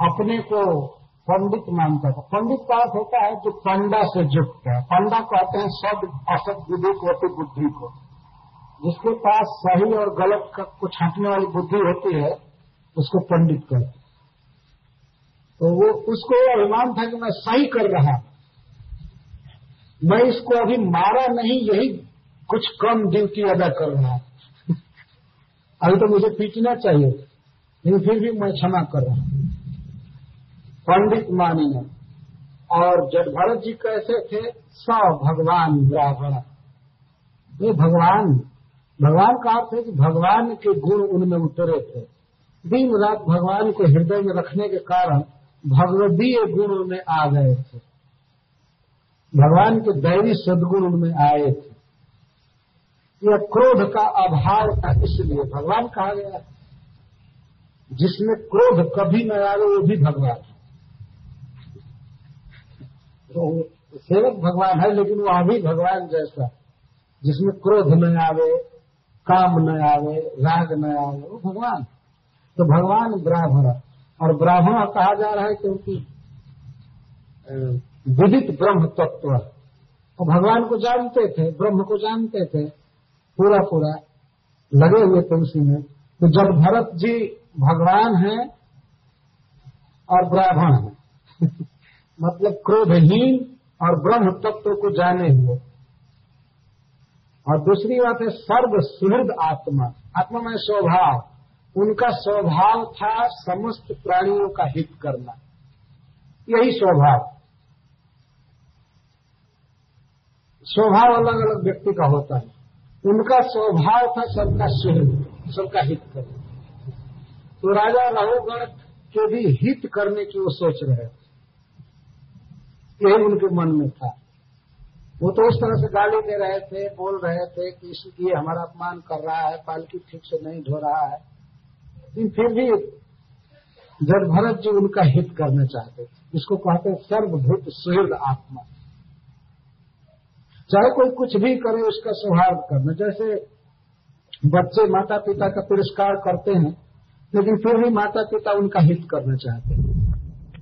अपने को पंडित मानता था पंडित का अर्थ होता है जो पंडा से युक्त है। पंडा कहते हैं सद असत विदित होती बुद्धि को। जिसके पास सही और गलत का कुछ हटने वाली बुद्धि होती है, उसको पंडित कहते हैं। तो वो उसको अभिमान था कि मैं सही कर रहा मैं इसको अभी मारा नहीं, यही कुछ कम ड्यूटी अदा कर रहा अभी तो मुझे पीटना चाहिए लेकिन फिर भी मैं क्षमा कर रहा हूँ। पंडित मानिए और जब भरत जी कैसे थे? स भगवान ब्राह्मण। ये भगवान भगवान का अर्थ है कि भगवान के गुण उनमें उतरे थे। दिन रात भगवान को हृदय में रखने के कारण भगवदीय गुण उनमें आ गए थे। भगवान के दैवी सदगुण उनमें आए थे। यह क्रोध का अभाव था, इसलिए भगवान कहा गया जिसमें क्रोध कभी न आवे वो भी भगवान। तो सेवक भगवान है, लेकिन वह भी भगवान जैसा। जिसमें क्रोध न आवे, काम न आवे, राग न आवे, वो भगवान। तो भगवान ब्राह्मण। और ब्राह्मण कहा जा रहा है क्योंकि विदित ब्रह्म तत्व और भगवान को जानते थे, ब्रह्म को जानते थे पूरा पूरा लगे हुए थे उसी में। तो जब भरत जी भगवान हैं, और ब्राह्मण हैं। मतलब क्रोधहीन और ब्रह्म तत्व को जाने हुए। और दूसरी बात है सर्व सुहृद आत्मा आत्मा में स्वभाव। उनका स्वभाव था समस्त प्राणियों का हित करना। यही स्वभाव। स्वभाव अलग अलग व्यक्ति का होता है। उनका स्वभाव था सबका सुहृद, सबका हित करना। तो राजा रघुगण के भी हित करने की वो सोच रहे थे। यही उनके मन में था। वो तो उस तरह से गाली दे रहे थे, बोल रहे थे कि इसलिए हमारा अपमान कर रहा है, पालकी ठीक से नहीं धो रहा है। लेकिन फिर भी जब भरत जी उनका हित करना चाहते थे, इसको कहते हैं सर्वभूत सुहृद आत्मा। चाहे कोई कुछ भी करे, उसका सौहार्द करना। जैसे बच्चे माता पिता का तिरस्कार करते हैं, लेकिन फिर भी माता पिता उनका हित करना चाहते हैं।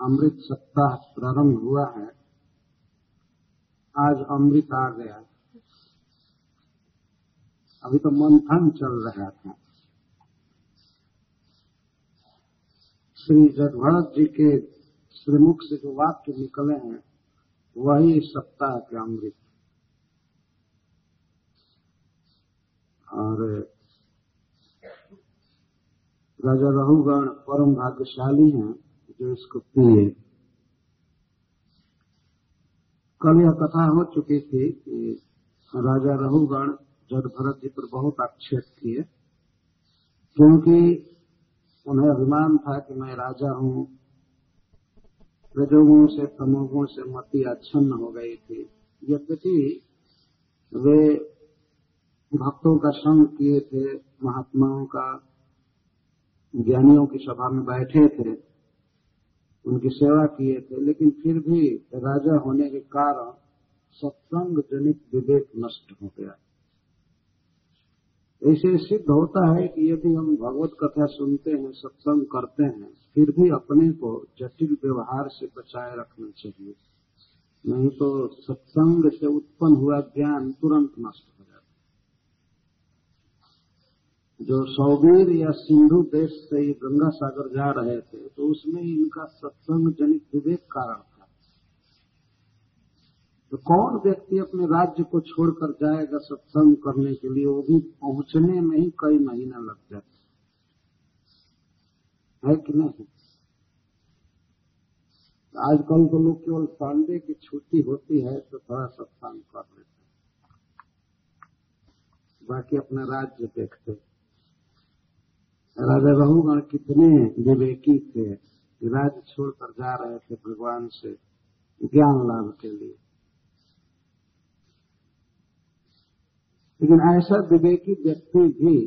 अमृत सप्ताह प्रारंभ हुआ है। आज अमृत आ गया। अभी तो मंथन चल रहा था। श्री जगभरत जी के श्रीमुख से जो वाक्य निकले हैं, वही सप्ताह के अमृत। और राजा रहुगण परम भाग्यशाली हैं। जो इसको पिए कल यह कथा हो चुकी थी कि राजा रहुगण जद भरत जी पर बहुत आक्षेप किए, क्योंकि उन्हें अभिमान था कि मैं राजा हूँ। रजोगुण से तमोगुण से मति अच्छन्न हो गई थी। यद्यपि वे भक्तों का संग किए थे, महात्माओं का, ज्ञानियों की सभा में बैठे थे उनकी सेवा किए थे, लेकिन फिर भी राजा होने के कारण सत्संग जनित विवेक नष्ट हो गया। ऐसे सिद्ध होता है कि यदि हम भगवत कथा सुनते हैं, सत्संग करते हैं, फिर भी अपने को जटिल व्यवहार से बचाए रखना चाहिए। नहीं तो सत्संग से उत्पन्न हुआ ज्ञान तुरंत नष्ट जो सौवीर या सिंधु देश से ये गंगा सागर जा रहे थे तो उसमें इनका सत्संग जनित विवेक कारण था। तो कौन व्यक्ति अपने राज्य को छोड़कर जाएगा सत्संग करने के लिए? वो भी पहुँचने में ही कई महीना लग जाते है। कि नहीं? आजकल तो लोग केवल संडे की छुट्टी होती है तो थोड़ा सत्संग कर लेते बाकी अपना राज्य देखते राजा रहुगण कितने विवेकी थे। राज्य छोड़कर जा रहे थे भगवान से ज्ञान लाभ के लिए। लेकिन ऐसा विवेकी व्यक्ति भी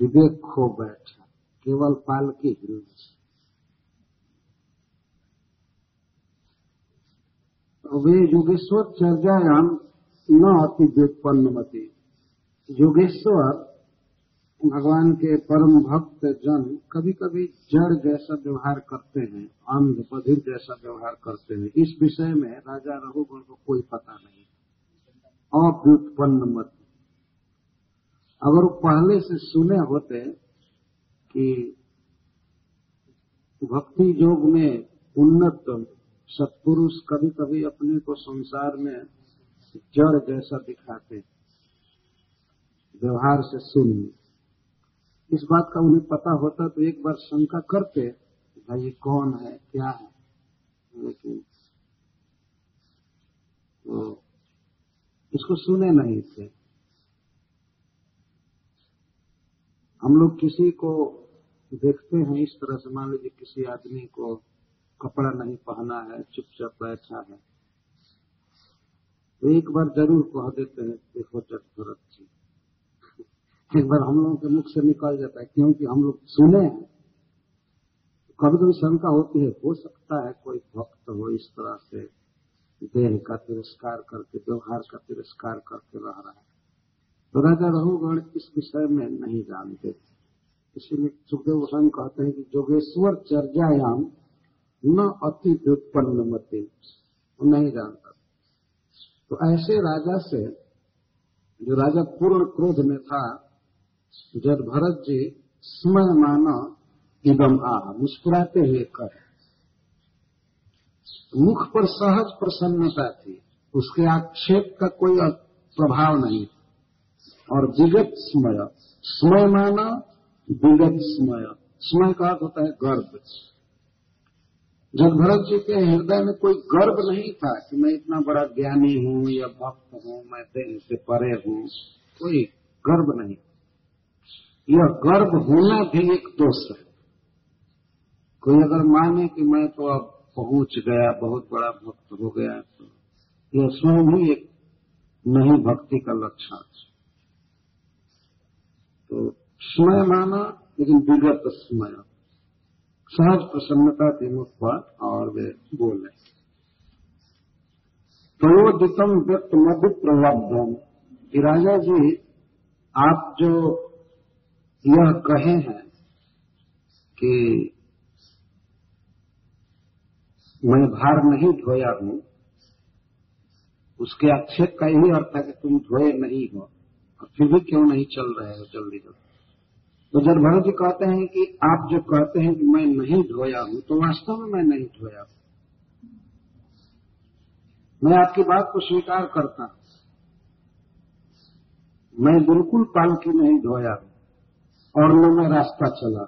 विवेक खो बैठा, केवल पाल की हिलने से। वे योगेश्वर चर्यायाम न अति व्युत्पन्न मती। योगेश्वर भगवान के परम भक्त जन कभी कभी जड़ जैसा व्यवहार करते हैं, अंध बधिर जैसा व्यवहार करते हैं। इस विषय में राजा रघुगुण को कोई पता नहीं। अव्युत्पन्न मत। अगर वो पहले से सुने होते कि भक्ति योग में उन्नत सत्पुरुष कभी कभी अपने को संसार में जड़ जैसा दिखाते। व्यवहार से सुन। इस बात का उन्हें पता होता तो एक बार शंका करते, भाई ये कौन है? क्या है? लेकिन तो इसको सुने नहीं थे। हम लोग किसी को देखते हैं इस तरह से। मान लीजिए किसी आदमी को कपड़ा नहीं पहना है, चुपचाप बैठा है तो एक बार ज़रूर कह देते हैं, देखो जट भरत जी एक बार हम लोगों के मुख से निकल जाता है, क्योंकि हम लोग सुने हैं। कभी कभी शंका होती है, हो सकता है कोई भक्त हो इस तरह से देह का तिरस्कार करके, व्यवहार का तिरस्कार करके रह रहा है। तो राजा रघुगण इस विषय में नहीं जानते थे। इसीलिए सुखदेव गोस्वामी कहते हैं कि जोगेश्वर चर्यायाम न अति व्युत्पन्न मते, वो नहीं जानता तो ऐसे राजा से, जो राजा पूर्ण क्रोध में था जब भरत जी स्मय माना इदम आह मुस्कुराते हुए कर मुख पर सहज प्रसन्नता थी, उसके आक्षेप का कोई प्रभाव नहीं और विगत स्मय स्मय माना विगत स्मय स्मय का अर्थ होता है गर्व जब भरत जी के हृदय में कोई गर्व नहीं था कि मैं इतना बड़ा ज्ञानी हूँ या भक्त हूँ, मैं देह से परे हूँ, कोई गर्व नहीं यह गर्व होना भी एक दोष है। कोई अगर माने कि मैं तो अब पहुँच गया, बहुत बड़ा भक्त हो गया तो यह स्वयं ही एक नहीं भक्ति का लक्षण तो स्मय माना, लेकिन विगत समय। सहज प्रसन्नता के मुख पर और वे बोले प्रयोदितम व्यक्त मध्य प्रलब्धम कि राजा जी, आप जो यह कहे हैं कि मैं भार नहीं धोया हूँ, उसके आक्षेप का यही अर्थ है कि तुम धोए नहीं हो, और फिर भी क्यों नहीं चल रहे हो जल्दी जल्दी? तो जब भरत जी कहते हैं कि आप जो कहते हैं कि मैं नहीं धोया हूँ तो वास्तव में मैं नहीं धोया हूँ। मैं आपकी बात को स्वीकार करता हूँ। मैं बिल्कुल पालकी नहीं धोया हूँ। और न मैं रास्ता चला।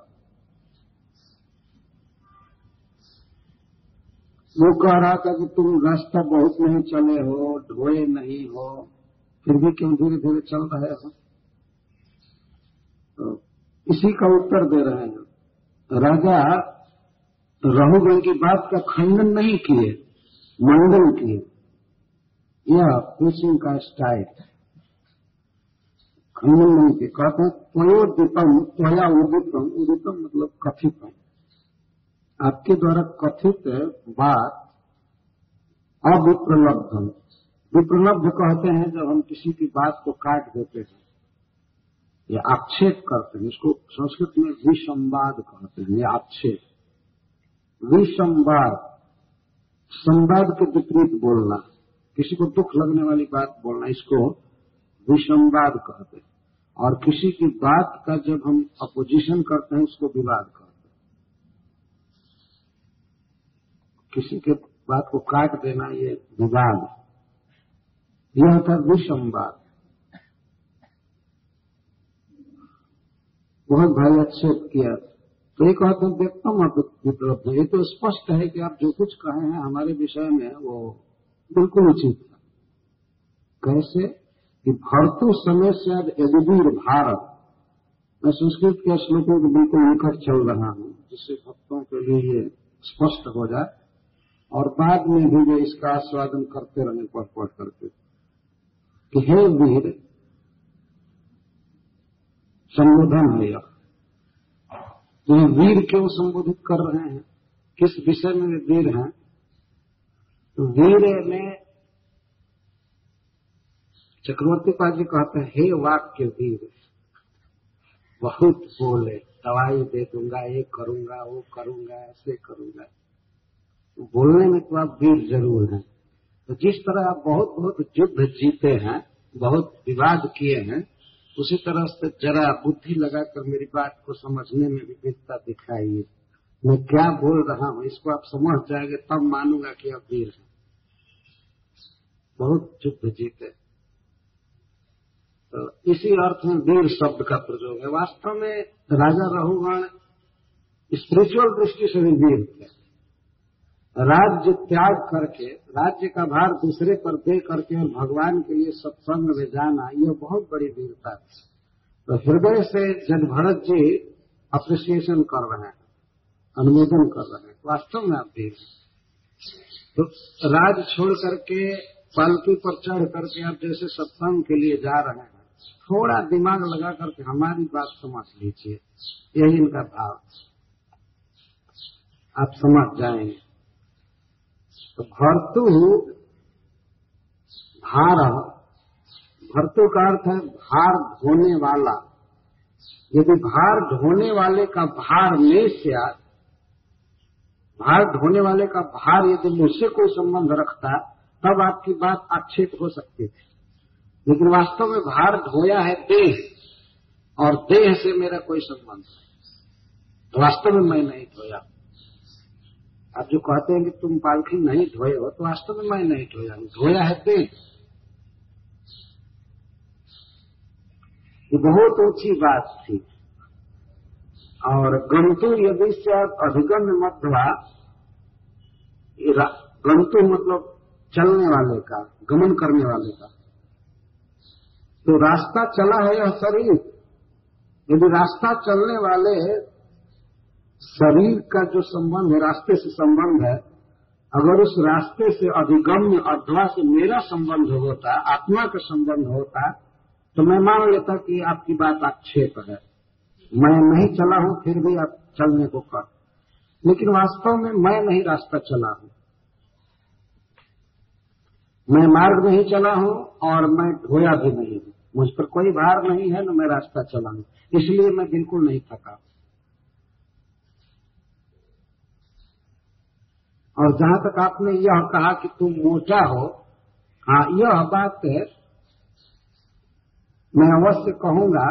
वो कह रहा था कि तुम रास्ता बहुत नहीं चले हो, ढोए नहीं हो, फिर भी क्यों धीरे धीरे चल रहे हो? तो इसी का उत्तर दे रहे हैं। राजा रहुगण की बात का खंडन नहीं किए, मंडन किए। यह पूछिंग का स्टाइल खंडन किए कहते हैं त्वयोदितम त्वया उदितम उदितम मतलब कथित है। आपके द्वारा कथित बात अविप्रलब्धम। विप्रलब्ध कहते हैं जब हम किसी की बात को काट देते हैं, या आक्षेप करते हैं, इसको संस्कृत में विसंवाद कहते हैं, ये आक्षेप। विसंवाद, संवाद के विपरीत बोलना, किसी को दुख लगने वाली बात बोलना, इसको विसंवाद कहते हैं। और किसी की बात का जब हम अपोजिशन करते हैं, उसको विवाद कहते हैं। किसी के बात को काट देना ये विवाद यह था विसंवाद। बहुत भाई आक्षेप किया। तो एक कहते हैं, व्यक्तम उपलब्ध ये तो स्पष्ट है कि आप जो कुछ कहे हैं, हमारे विषय में वो बिल्कुल उचित है। कैसे? कि भरतु समय शायद यदुवीर भारत, मैं संस्कृत के श्लोकों को बिल्कुल निकट चल रहा हूँ, जिससे भक्तों के लिए ये स्पष्ट हो जाए, और बाद में भी वे इसका आस्वादन करते रहे पढ़ पढ़ करके। कि हे वीर, संबोधन है यह। तो वीर क्यों संबोधित कर रहे हैं? किस विषय में वीर हैं? तो वीर में चक्रवर्ती पाद जी कहते हैं, हे वाक्य वीर, बहुत बोले, दवाई दे दूँगा, ये करूँगा, वो करूँगा, ऐसे करूँगा। बोलने में तो आप वीर ज़रूर हैं। तो जिस तरह आप बहुत बहुत युद्ध जीते हैं, बहुत विवाद किए हैं, उसी तरह से जरा बुद्धि लगाकर मेरी बात को समझने में भी वीरता दिखाइए। मैं क्या बोल रहा हूँ, इसको आप समझ जाएँगे, तब मानूँगा कि आप वीर हैं। बहुत युद्ध जीते तो इसी अर्थ में वीर शब्द का प्रयोग है। वास्तव में राजा रहुगण स्पिरिचुअल दृष्टि से भी वीर थे। राज्य त्याग करके, राज्य का भार दूसरे पर दे करके और भगवान के लिए सत्संग में जाना यह बहुत बड़ी वीरता है तो हृदय से जन भरत जी अप्रिसिएशन कर रहे हैं, अनुमोदन कर रहे हैं। वास्तव में आप वीर तो राज छोड़ करके, पालकी पर चढ़ करके आप जैसे सत्संग के लिए जा रहे हैं थोड़ा दिमाग लगा करके हमारी बात समझ लीजिए। यही इनका भाव। आप समझ जाएँगे। तो भर्तु भार। भर्तु का अर्थ है भार ढोने वाला। यदि भार ढोने वाले का भार में से भार ढोने वाले का भार यदि मुझसे कोई संबंध रखता, तब आपकी बात आक्षेप हो सकती थी। लेकिन वास्तव में भार ढोया है देह और देह से मेरा कोई संबंध नहीं। वास्तव में मैं नहीं ढोया आप जो कहते हैं कि तुम पालखी नहीं धोए हो तो वास्तव में मैं नहीं धोया। हूँ धोया है देह। ये बहुत ऊँची बात थी। और गंतु यदि से अधिगम मध्वा गंतु मतलब चलने वाले का, गमन करने वाले का। तो रास्ता चला है यह शरीर। यदि रास्ता चलने वाले शरीर का जो संबंध है, रास्ते से संबंध है, अगर उस रास्ते से अधिगम्य अथवा से मेरा संबंध होता, आत्मा का संबंध होता तो मैं मान लेता कि आपकी बात आक्षेप है। मैं नहीं चला हूँ, फिर भी आप चलने को कर लेकिन वास्तव में मैं नहीं रास्ता चला हूँ। मैं मार्ग नहीं चला हूँ और मैं ढोया भी नहीं हूँ। मुझ पर कोई भार नहीं है, न मैं रास्ता चला हूँ इसलिए मैं बिल्कुल नहीं थका। और जहाँ तक आपने यह कहा कि तुम मोटा हो हाँ यह बात है, मैं अवश्य कहूँगा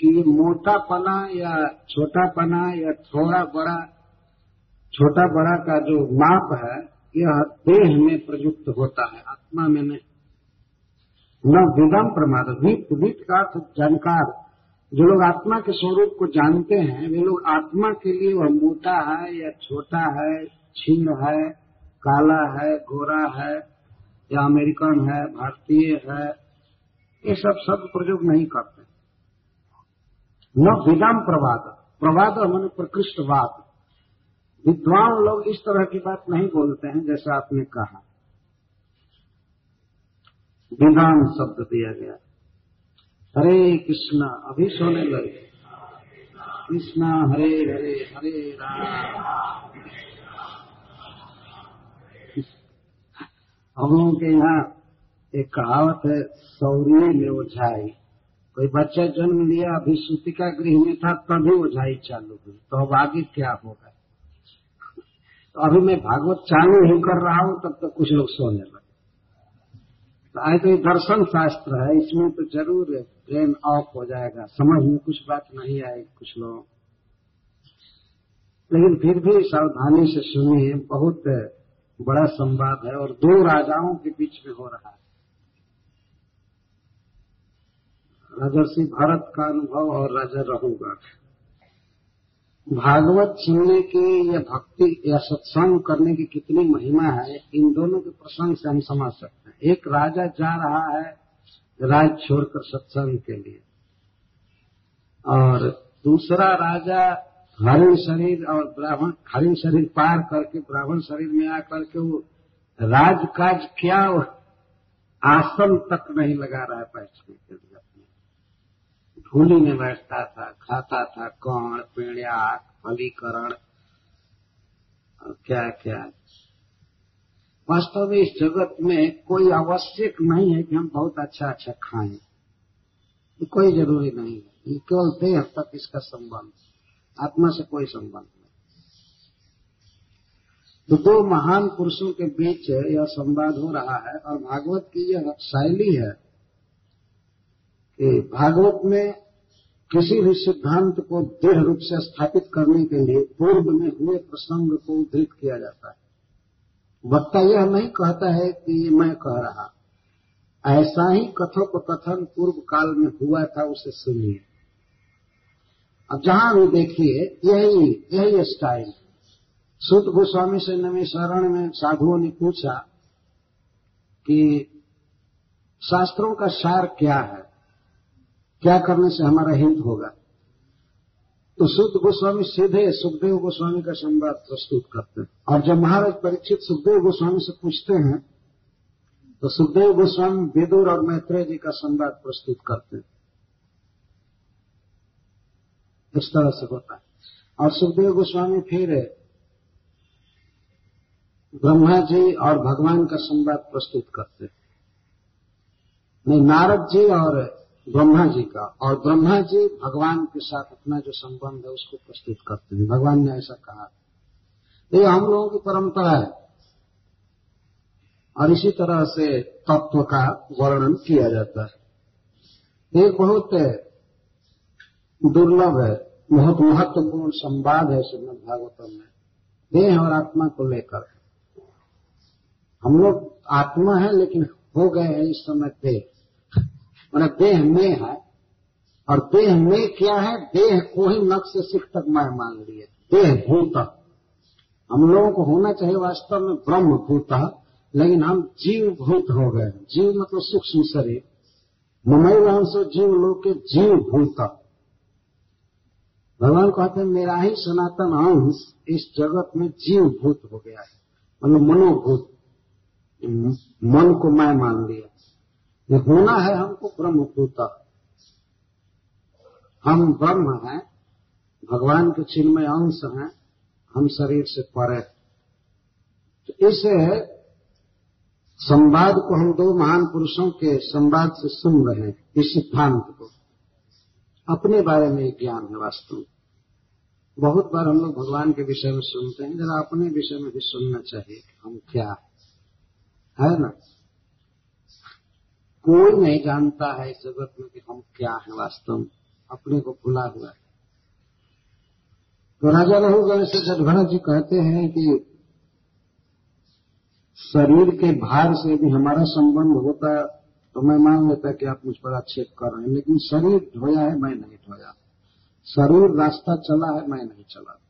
कि ये मोटापना या छोटापना या थोड़ा बड़ा, छोटा बड़ा का जो माप है, यह देह में प्रयुक्त होता है, आत्मा में नहीं। न विदम प्रमाद वित्त वित्त का अर्थ जानकार। जो लोग आत्मा के स्वरूप को जानते हैं, वे लोग आत्मा के लिए वह मोटा है या छोटा है छीन है, काला है, गोरा है, या अमेरिकन है, भारतीय है, ये सब शब्द प्रयोग नहीं करते। न विदाम प्रवाद प्रवाद मन प्रकृष्टवाद। विद्वान लोग इस तरह की बात नहीं बोलते हैं, जैसा आपने कहा। विधान शब्द दिया गया। हरे कृष्णा, अभी सोने लगे। कृष्णा, हरे हरे हरे राम। हम लोगों के यहाँ एक कहावत है, सौर्य में ओझाई। कोई बच्चा जन्म लिया अभी सूतिका गृह में था, तभी ओझाई चालू हुई। तो अब आगे क्या होगा? तो अभी मैं भागवत चालू ही कर रहा हूँ, तब तक तो कुछ लोग सोने लगे। आए तो ये दर्शन शास्त्र है, इसमें तो ज़रूर ब्रेन ऑफ़ हो जाएगा। समझ में कुछ बात नहीं आएगी कुछ लोग। लेकिन फिर भी सावधानी से सुनिए, बहुत बड़ा संवाद है और दो राजाओं के बीच में हो रहा है। राजर्षि, भारत का अनुभव और राजा रघुगढ़ भागवत सुनने की या भक्ति या सत्संग करने की कितनी महिमा है, इन दोनों के प्रसंग से हम समझ सकते हैं। एक राजा जा रहा है, राज छोड़कर सत्संग के लिए। और दूसरा राजा हरिण शरीर और ब्राह्मण, हरिण शरीर पार करके ब्राह्मण शरीर में आकर के वो राजकाज क्या, आसन तक नहीं लगा रहा है बैठने के लिए। धूली में बैठता था, खाता था, कौन, पेड़िया, फलीकरण, और क्या क्या वास्तव में इस जगत में कोई आवश्यक नहीं है कि हम बहुत अच्छा अच्छा खाएँ कोई ज़रूरी नहीं है। ये केवल देह तक इसका संबंध आत्मा से कोई संबंध नहीं। तो दो महान पुरुषों के बीच यह संवाद हो रहा है, और भागवत की यह शैली है कि भागवत में किसी भी सिद्धांत को दृढ़ रूप से स्थापित करने के लिए पूर्व में हुए प्रसंग को उद्धृत किया जाता है। वक्ता यह नहीं कहता है कि मैं कह रहा। ऐसा ही कथोपकथन पूर्व काल में हुआ था, उसे सुनिए। अब जहाँ भी देखिए, यही यही स्टाइल सुत गोस्वामी से नवी शरण में साधुओं ने पूछा कि शास्त्रों का सार क्या है? क्या करने से हमारा हित होगा? तो सुख गोस्वामी सीधे सुखदेव गोस्वामी का संवाद प्रस्तुत करते हैं। और जब महाराज परीक्षित सुखदेव गोस्वामी से पूछते हैं तो सुखदेव गोस्वामी विदुर और मैत्रेय जी का संवाद प्रस्तुत करते हैं। इस तरह से होता है। और सुखदेव गोस्वामी फिर ब्रह्मा जी और भगवान का संवाद प्रस्तुत करते हैं। नहीं, नारद जी और ब्रह्मा जी का। और ब्रह्मा जी भगवान के साथ अपना जो संबंध है, उसको प्रस्तुत करते हैं। भगवान ने ऐसा कहा। ये हम लोगों की परंपरा है। और इसी तरह से तत्व का वर्णन किया जाता है। एक बहुत दुर्लभ है। बहुत महत्वपूर्ण संवाद है श्रीमद भागवतम में। देह और आत्मा को लेकर। हम लोग आत्मा है, लेकिन हो गए हैं इस समय देह मैंने देह में है, और देह में क्या है? देह को ही नक से सिख तक मैं मान लिए देह भूत हम लोगों को होना चाहिए वास्तव में ब्रह्म भूत लेकिन हम जीव भूत हो गए जीव मतलब सूक्ष्म शरीर। ममई अंश जीव लोग के जीव भूत भगवान कहते हैं, मेरा ही सनातन अंश इस जगत में जीव भूत हो गया है। मतलब मनोभूत। मन को मैं मान लिया ये होना है हमको ब्रह्म ब्रह्मभूत हम ब्रह्म हैं, भगवान के चिन्मय अंश हैं, हम शरीर से परे। तो इस संवाद को हम दो महान पुरुषों के संवाद से सुन रहे हैं, इस सिद्धांत को। अपने बारे में ज्ञान है वास्तव बहुत बार हम लोग भगवान के विषय में सुनते हैं, जरा अपने विषय में भी सुनना चाहिए हम क्या है ना? कोई नहीं जानता है इस जगत में कि हम क्या है, वास्तव में। अपने को भुला हुआ है। तो राजा रघुगण से जदभरत जी कहते हैं कि शरीर के भार से यदि हमारा संबंध होता तो मैं मान लेता कि आप मुझ पर आक्षेप कर रहे हैं। लेकिन शरीर ढोया है, मैं नहीं ढोया। शरीर रास्ता चला है, मैं नहीं चला।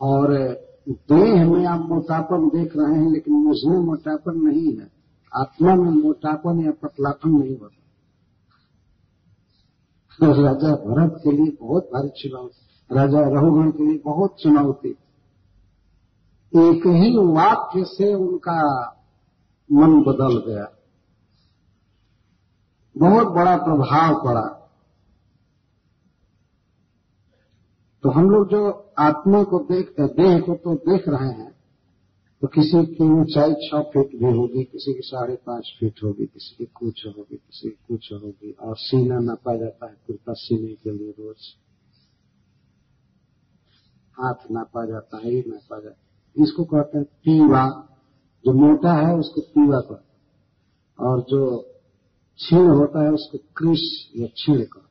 और देह में आप मोटापन देख रहे हैं, लेकिन मुझे मोटापन नहीं है। आत्मा में मोटापन या पतलापन नहीं होता। तो राजा भरत के लिए बहुत भारी चुनौती राजा रघुगण के लिए बहुत चुनौती एक ही वाक्य से उनका मन बदल गया। बहुत बड़ा प्रभाव पड़ा। तो हम लोग जो आत्मा को देखते, देह को तो देख रहे हैं तो किसी की ऊंचाई छह फीट भी होगी, किसी की साढ़े पाँच फीट होगी, किसी की कुछ होगी, किसी की कुछ होगी, और सीना नापा जाता है कुर्ता सीने के लिए रोज। हाथ नापा जाता है ये नापा जाता है। इसको कहते हैं पीवा। जो मोटा है, उसको पीवा कहते हैं। और जो छीण होता है, उसको कृष या छीण कहते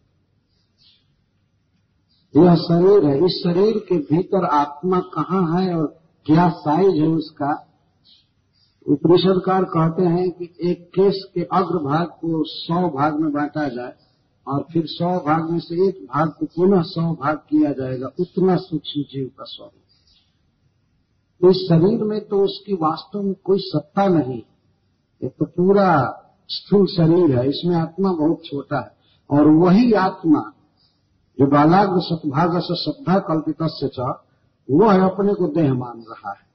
यह शरीर है। इस शरीर के भीतर आत्मा कहाँ है और क्या साइज़ है उसका? उपनिषदकार कहते हैं कि एक केस के अग्र भाग को सौ भाग में बांटा जाए और फिर सौ भाग में से एक भाग को पुनः सौ भाग किया जाएगा, उतना सूक्ष्म जीव का स्वरूप इस शरीर में तो उसकी वास्तव में कोई सत्ता नहीं। ये तो पूरा स्थूल शरीर है, इसमें आत्मा बहुत छोटा है। और वही आत्मा, जो बालाग्र सतभाग श्रद्धा कल्पित से वो है अपने को देह मान रहा है।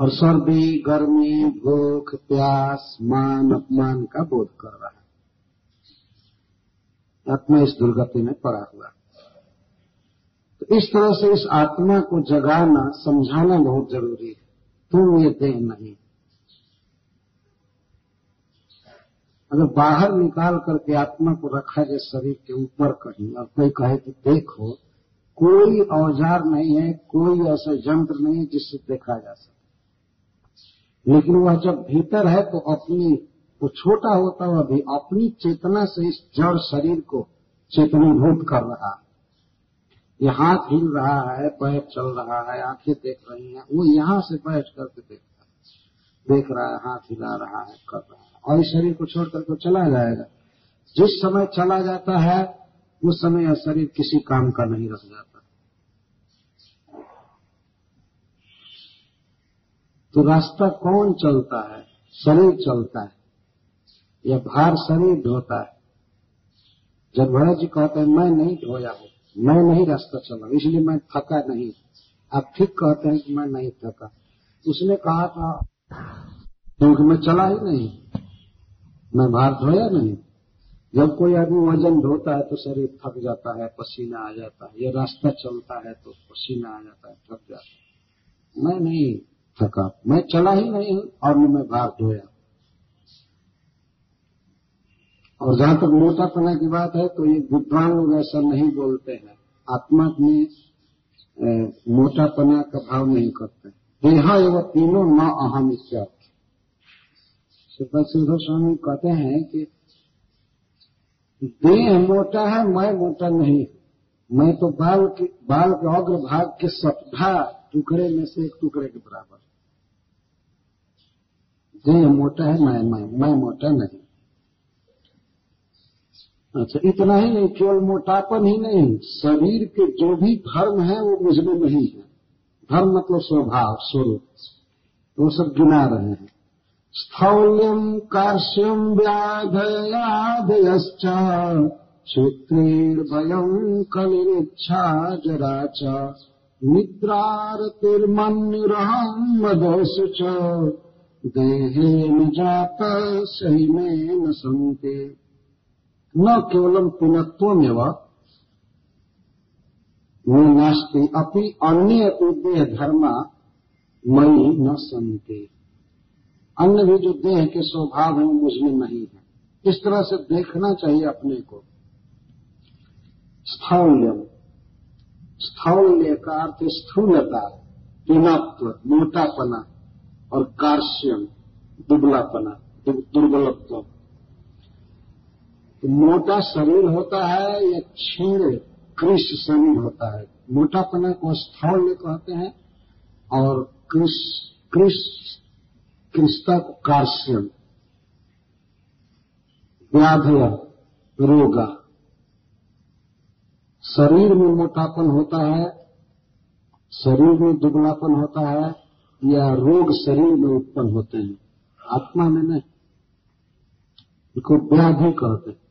और सर्दी, गर्मी, भूख, प्यास, मान, अपमान का बोध कर रहा है। आत्मा इस दुर्गति में पड़ा हुआ तो इस तरह से इस आत्मा को जगाना, समझाना बहुत ज़रूरी है। तुम ये देह नहीं। अगर बाहर निकाल करके आत्मा को रखा जाए, शरीर के ऊपर कहीं, और कोई कहे कि देखो कोई औज़ार नहीं है, कोई ऐसा यंत्र नहीं है जिससे देखा जा सके। लेकिन वह जब भीतर है तो अपनी, वो छोटा होता हुआ भी अपनी चेतना से इस जड़ शरीर को चेतनीभूत कर रहा है। ये हाथ हिल रहा है, पैर चल रहा है, आँखें देख रही हैं, वो यहाँ से बैठ करके देखता है। देख रहा है, हाथ हिला रहा है, कर रहा है। और इस शरीर को छोड़ करके चला जाएगा। जिस समय चला जाता है, उस समय यह शरीर किसी काम का नहीं रह जाता। तो रास्ता कौन चलता है? शरीर चलता है। यह भार शरीर ढोता है। जब भैया जी कहते हैं, मैं नहीं ढोया हूँ। मैं नहीं रास्ता चला इसलिए मैं थका नहीं आप ठीक कहते हैं कि मैं नहीं थका। उसने कहा था क्योंकि मैं चला ही नहीं। मैं भार धोया नहीं। जब कोई आदमी वज़न धोता है तो शरीर थक जाता है, पसीना आ जाता है। या रास्ता चलता है तो पसीना आ जाता है, थक जाता है। मैं नहीं थका मैं चला ही नहीं हूँ और न मैं भार धोया। और जहाँ तक मोटापना की बात है तो ये विद्वान लोग ऐसा नहीं बोलते हैं। आत्मा में मोटापना का भाव नहीं करते। देहा एवं तीनों न अहम सिंह स्वामी कहते हैं कि देह मोटा है, मैं मोटा नहीं मैं तो बाल के बाल के अग्र भाग के सप्ताह टुकड़े में से एक टुकड़े के बराबर देह मोटा है, मैं मैं मैं मोटा नहीं। अच्छा इतना ही नहीं, केवल मोटापन ही नहीं, शरीर के जो भी धर्म है, वो मुझमें नहीं है। धर्म मतलब स्वभाव, स्वरूप। वो सब गिना रहे हैं। स्थौल्यम् कार्श्यम् व्याधयादयश्च क्षुत्रीर्भयम् कलिरिच्छा जरा च निद्रारतिर्मन्युरहम् मदोष च। देहेन जात सही में न सन्ते न केवलम पुनत्वमेव नास्ति अपि अन्य उद्देह धर्मा मई न संते अन्य भी जो देह के स्वभाव है वो मुझमें नहीं है। इस तरह से देखना चाहिए अपने को। स्थौल्यम। स्थौल्य का अर्थ स्थूलता पिनत्व मोटापना। और कार्श्यम, दुबलापना दुर्बलत्व। तो मोटा शरीर होता है या क्षीण, कृष शरीर होता है। मोटापना को स्थौल्य कहते हैं और कृष कृष, कृष्णा को कार्श्यम। व्याधय, रोगा। शरीर में मोटापन होता है, शरीर में दुबलापन होता है या रोग शरीर में उत्पन्न होते हैं। आत्मा में नहीं। इसको व्याधि कहते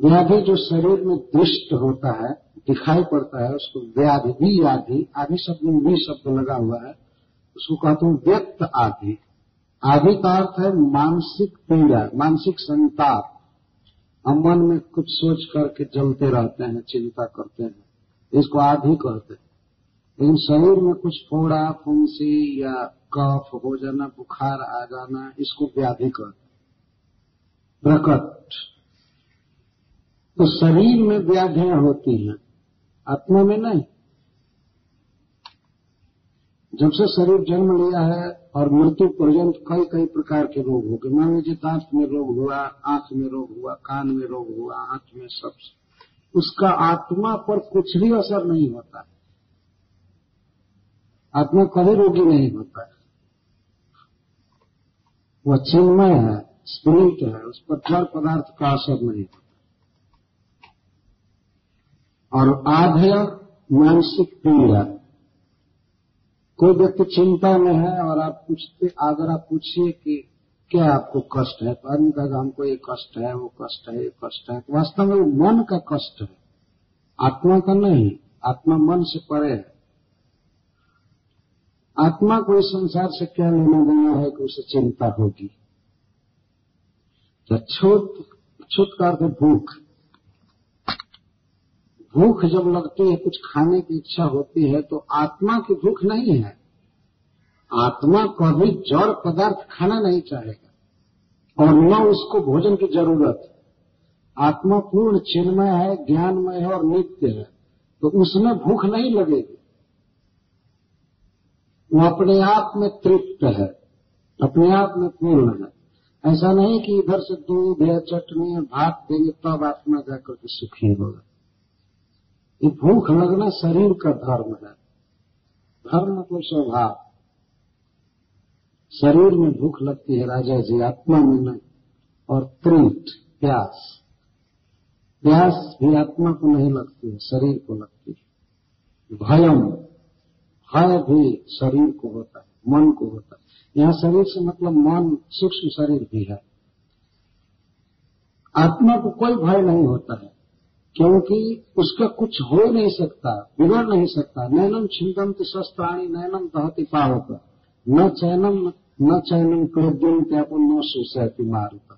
व्याधि जो शरीर में दृष्ट होता है, दिखाई पड़ता है, उसको व्याधि भी आधि आधि शब्द में भी शब्द लगा हुआ है, उसको कहते हैं व्यक्त आदि। आदि का अर्थ है मानसिक पीड़ा, मानसिक संताप। हम मन में कुछ सोच करके जलते रहते हैं, चिंता करते हैं, इसको आदि कहते हैं। लेकिन शरीर में कुछ फोड़ा, फुंसी या कफ हो जाना बुखार आ जाना, इसको व्याधि कर प्रकट। तो शरीर में व्याधियाँ होती हैं, आत्मा में नहीं। जब से शरीर जन्म लिया है और मृत्यु पर्यंत कई कई प्रकार के रोग हो गए। मान लीजिए दांत में रोग हुआ, आँख में रोग हुआ, कान में रोग हुआ हाथ में सब। उसका आत्मा पर कुछ भी असर नहीं होता। आत्मा कभी रोगी नहीं होता है। वह चिन्मय है स्पिरिट है, उस पर जड़ पदार्थ का असर नहीं होता। और आधय मानसिक पीड़ा कोई व्यक्ति चिंता में है और आप पूछते, अगर आप पूछिए कि क्या आपको कष्ट है तो आदमी कहेगा, हमको ये कष्ट है, वो कष्ट है, ये कष्ट है। तो वास्तव में वो मन का कष्ट है। आत्मा का नहीं, आत्मा मन से परे है। आत्मा को इस संसार से क्या लेना देना है कि उसे चिंता होगी? तो छूत छूत का अर्थ भूख। भूख जब लगती है, कुछ खाने की इच्छा होती है तो आत्मा की भूख नहीं है। आत्मा कभी जड़ पदार्थ खाना नहीं चाहेगा। और न उसको भोजन की ज़रूरत। आत्मा पूर्ण चिन्मय है, ज्ञानमय है और नित्य है। तो उसमें भूख नहीं लगेगी। वो अपने आप में तृप्त है, अपने आप में पूर्ण है। ऐसा नहीं कि इधर से दूध है चटनी है भात देंगे, तब आत्मा जाकर के सुखी होगा। ये भूख लगना शरीर का धर्म है। धर्म मतलब स्वभाव। शरीर में भूख लगती है, राजा जी, आत्मा में नहीं, और तृप्त, प्यास। प्यास भी आत्मा को नहीं लगती है, शरीर को लगती है। भयम। भय भी शरीर को होता है, मन को होता है। यहाँ शरीर से मतलब मन, सूक्ष्म शरीर भी है। आत्मा को कोई भय नहीं होता है, क्योंकि उसका कुछ हो नहीं सकता, बिगड़ नहीं सकता। नैनम छिंदम तो स्वस्थाणी नैनम दहती पावक। न चैनम न चैनम क्रोद्यम त्यापन न सुसहती मारुता।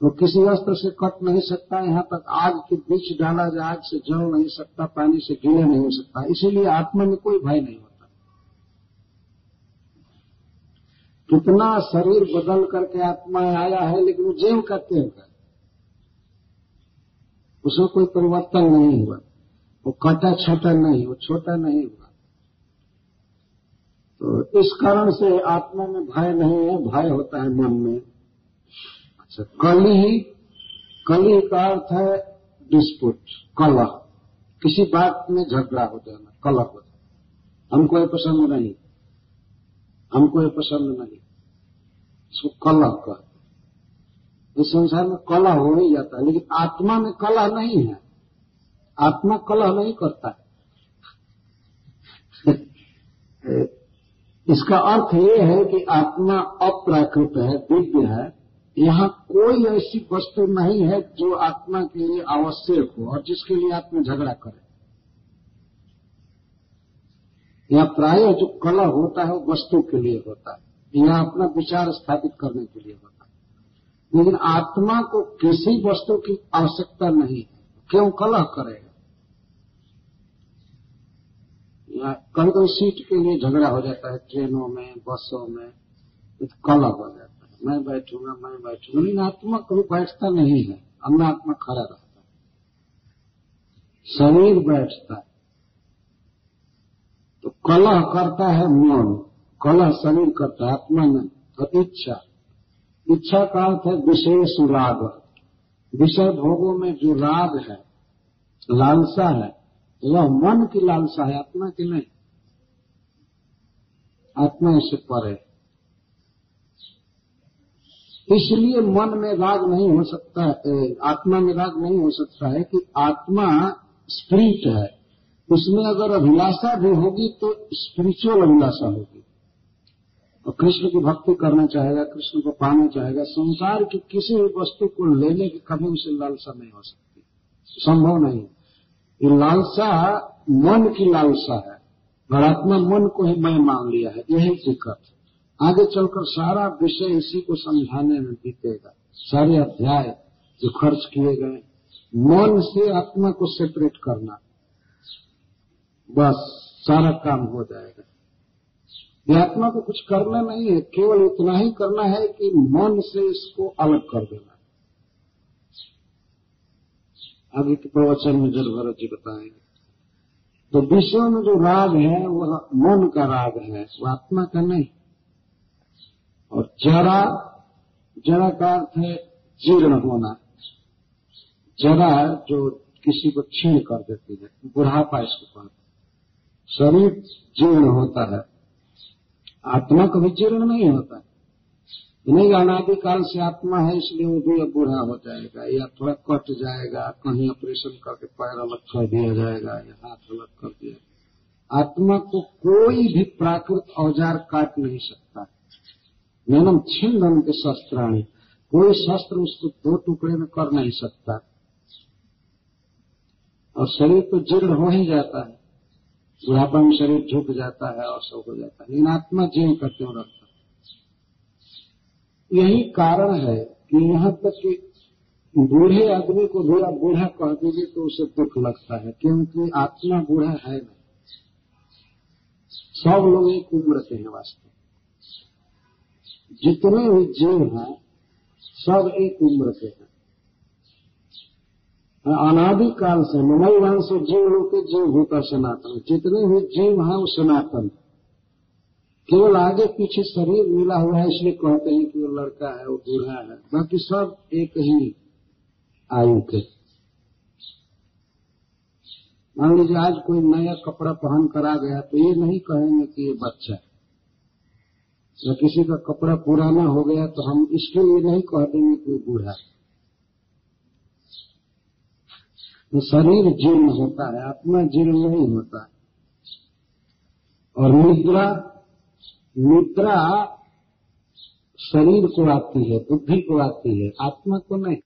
तो किसी अस्त्र से कट नहीं सकता, यहाँ तक आग के बीच डाला जाए आग से जल नहीं सकता, पानी से गिले नहीं सकता। इसीलिए आत्मा में कोई भय नहीं होता कितना शरीर बदल करके आत्मा आया है, लेकिन जेव का तेव है उसमें कोई परिवर्तन नहीं हुआ। वो कटा छोटा नहीं, वो छोटा नहीं हुआ। तो इस कारण से आत्मा में भय नहीं है, भय होता है मन में। अच्छा कली ही कली का अर्थ है डिस्पुट कलह। किसी बात में झगड़ा हो जाना, कलह हो जाना। हमको पसंद नहीं। हमको ये पसंद नहीं। इसको कलह कहते इस संसार में कला हो ही जाता है, लेकिन आत्मा में कला नहीं है। आत्मा कलह नहीं करता है। इसका अर्थ ये है कि आत्मा अप्राकृत है, दिव्य है। यहाँ कोई ऐसी वस्तु नहीं है जो आत्मा के लिए आवश्यक हो और जिसके लिए आत्मा झगड़ा करे। यहाँ प्राय जो कला होता है वो वस्तु के लिए होता है यहाँ अपना विचार स्थापित करने के लिए होता है। लेकिन आत्मा को किसी वस्तु की आवश्यकता नहीं है, क्यों कलह करेगा? यहाँ कभी कभी सीट के लिए झगड़ा हो जाता है, ट्रेनों में, बसों में तो कलह हो जाता है। मैं बैठूँगा मैं बैठूँगा लेकिन आत्मा कभी बैठता नहीं है अन्य आत्मा खड़ा रहता है। शरीर बैठता है। तो कलह करता है मन, कलह शरीर करता है आत्मा नहीं और इच्छा। इच्छा का अर्थ है विशेष राग। विषय भोगों में जो राग है, लालसा है, वह मन की लालसा है, आत्मा की नहीं। आत्मा इससे परे। इसलिए मन में राग नहीं हो सकता आत्मा में राग नहीं हो सकता है कि आत्मा स्पिरिट है। उसमें अगर अभिलाषा भी होगी तो स्पिरिचुअल अभिलाषा होगी। और कृष्ण की भक्ति करना चाहेगा, कृष्ण को पाना चाहेगा, संसार की किसी भी वस्तु को लेने की कभी उसे लालसा नहीं हो सकती। संभव नहीं। ये लालसा मन की लालसा है। और आत्मा मन को ही मैं मान लिया है। यही दिक्कत आगे चलकर सारा विषय इसी को समझाने में बीतेगा। सारे अध्याय जो खर्च किए गए, मन से आत्मा को सेपरेट करना। बस सारा काम हो जाएगा। आत्मा को कुछ करना नहीं है, केवल इतना ही करना है कि मन से इसको अलग कर देना। आगे के प्रवचन में जल भरत जी बताएँगे। तो विश्व में जो राग है, वह मन का राग है वह आत्मा का नहीं। और जरा जरा का अर्थ है जीर्ण होना। जरा जो किसी को छीण कर देती है, बुढ़ापा इसको कहते शरीर जीर्ण होता है। आत्मा कभी जीर्ण नहीं होता। नहीं अनादिकाल से आत्मा है, इसलिए वो भी बूढ़ा हो जाएगा, या थोड़ा कट जाएगा, कहीं ऑपरेशन करके पैर अलग कर दिया जाएगा, या हाथ अलग कर दिया आत्मा को कोई भी प्राकृत औज़ार काट नहीं सकता। नैनम छिंदन के शस्त्राणी, कोई शस्त्र उसको दो टुकड़े में कर नहीं सकता। और शरीर तो जीर्ण हो ही जाता है। बुढ़ापा में शरीर झुक जाता है और सब हो जाता है। लेकिन आत्मा जीर्ण करते हो रखता यही कारण है कि यहाँ तक कि बूढ़े आदमी को आप बूढ़ा कह दीजिए तो उसे दुख लगता है, क्योंकि आत्मा बूढ़ा है नहीं। सब लोग एक उम्र के हैं वास्तव जितने भी जीव हैं, सब एक उम्र के हैं। अनादि काल से मनोवान से जीव होकर जीव होता सनातन। जितने भी जीव हैं, वो सनातन। केवल आगे पीछे शरीर मिला हुआ है, इसलिए कहते हैं कि वो लड़का है, वो बूढ़ा है। बाकी सब एक ही आयु के। मान लीजिए, आज कोई नया कपड़ा पहन कर आ गया तो ये नहीं कहेंगे कि ये बच्चा है। या किसी का कपड़ा पुराना हो गया तो हम इसके लिए नहीं कह देंगे कि वो बूढ़ा है। तो शरीर जीर्ण होता है, आत्मा जीर्ण नहीं होता। है और निद्रा निद्रा शरीर को आती है, बुद्धि को आती है, आत्मा को नहीं।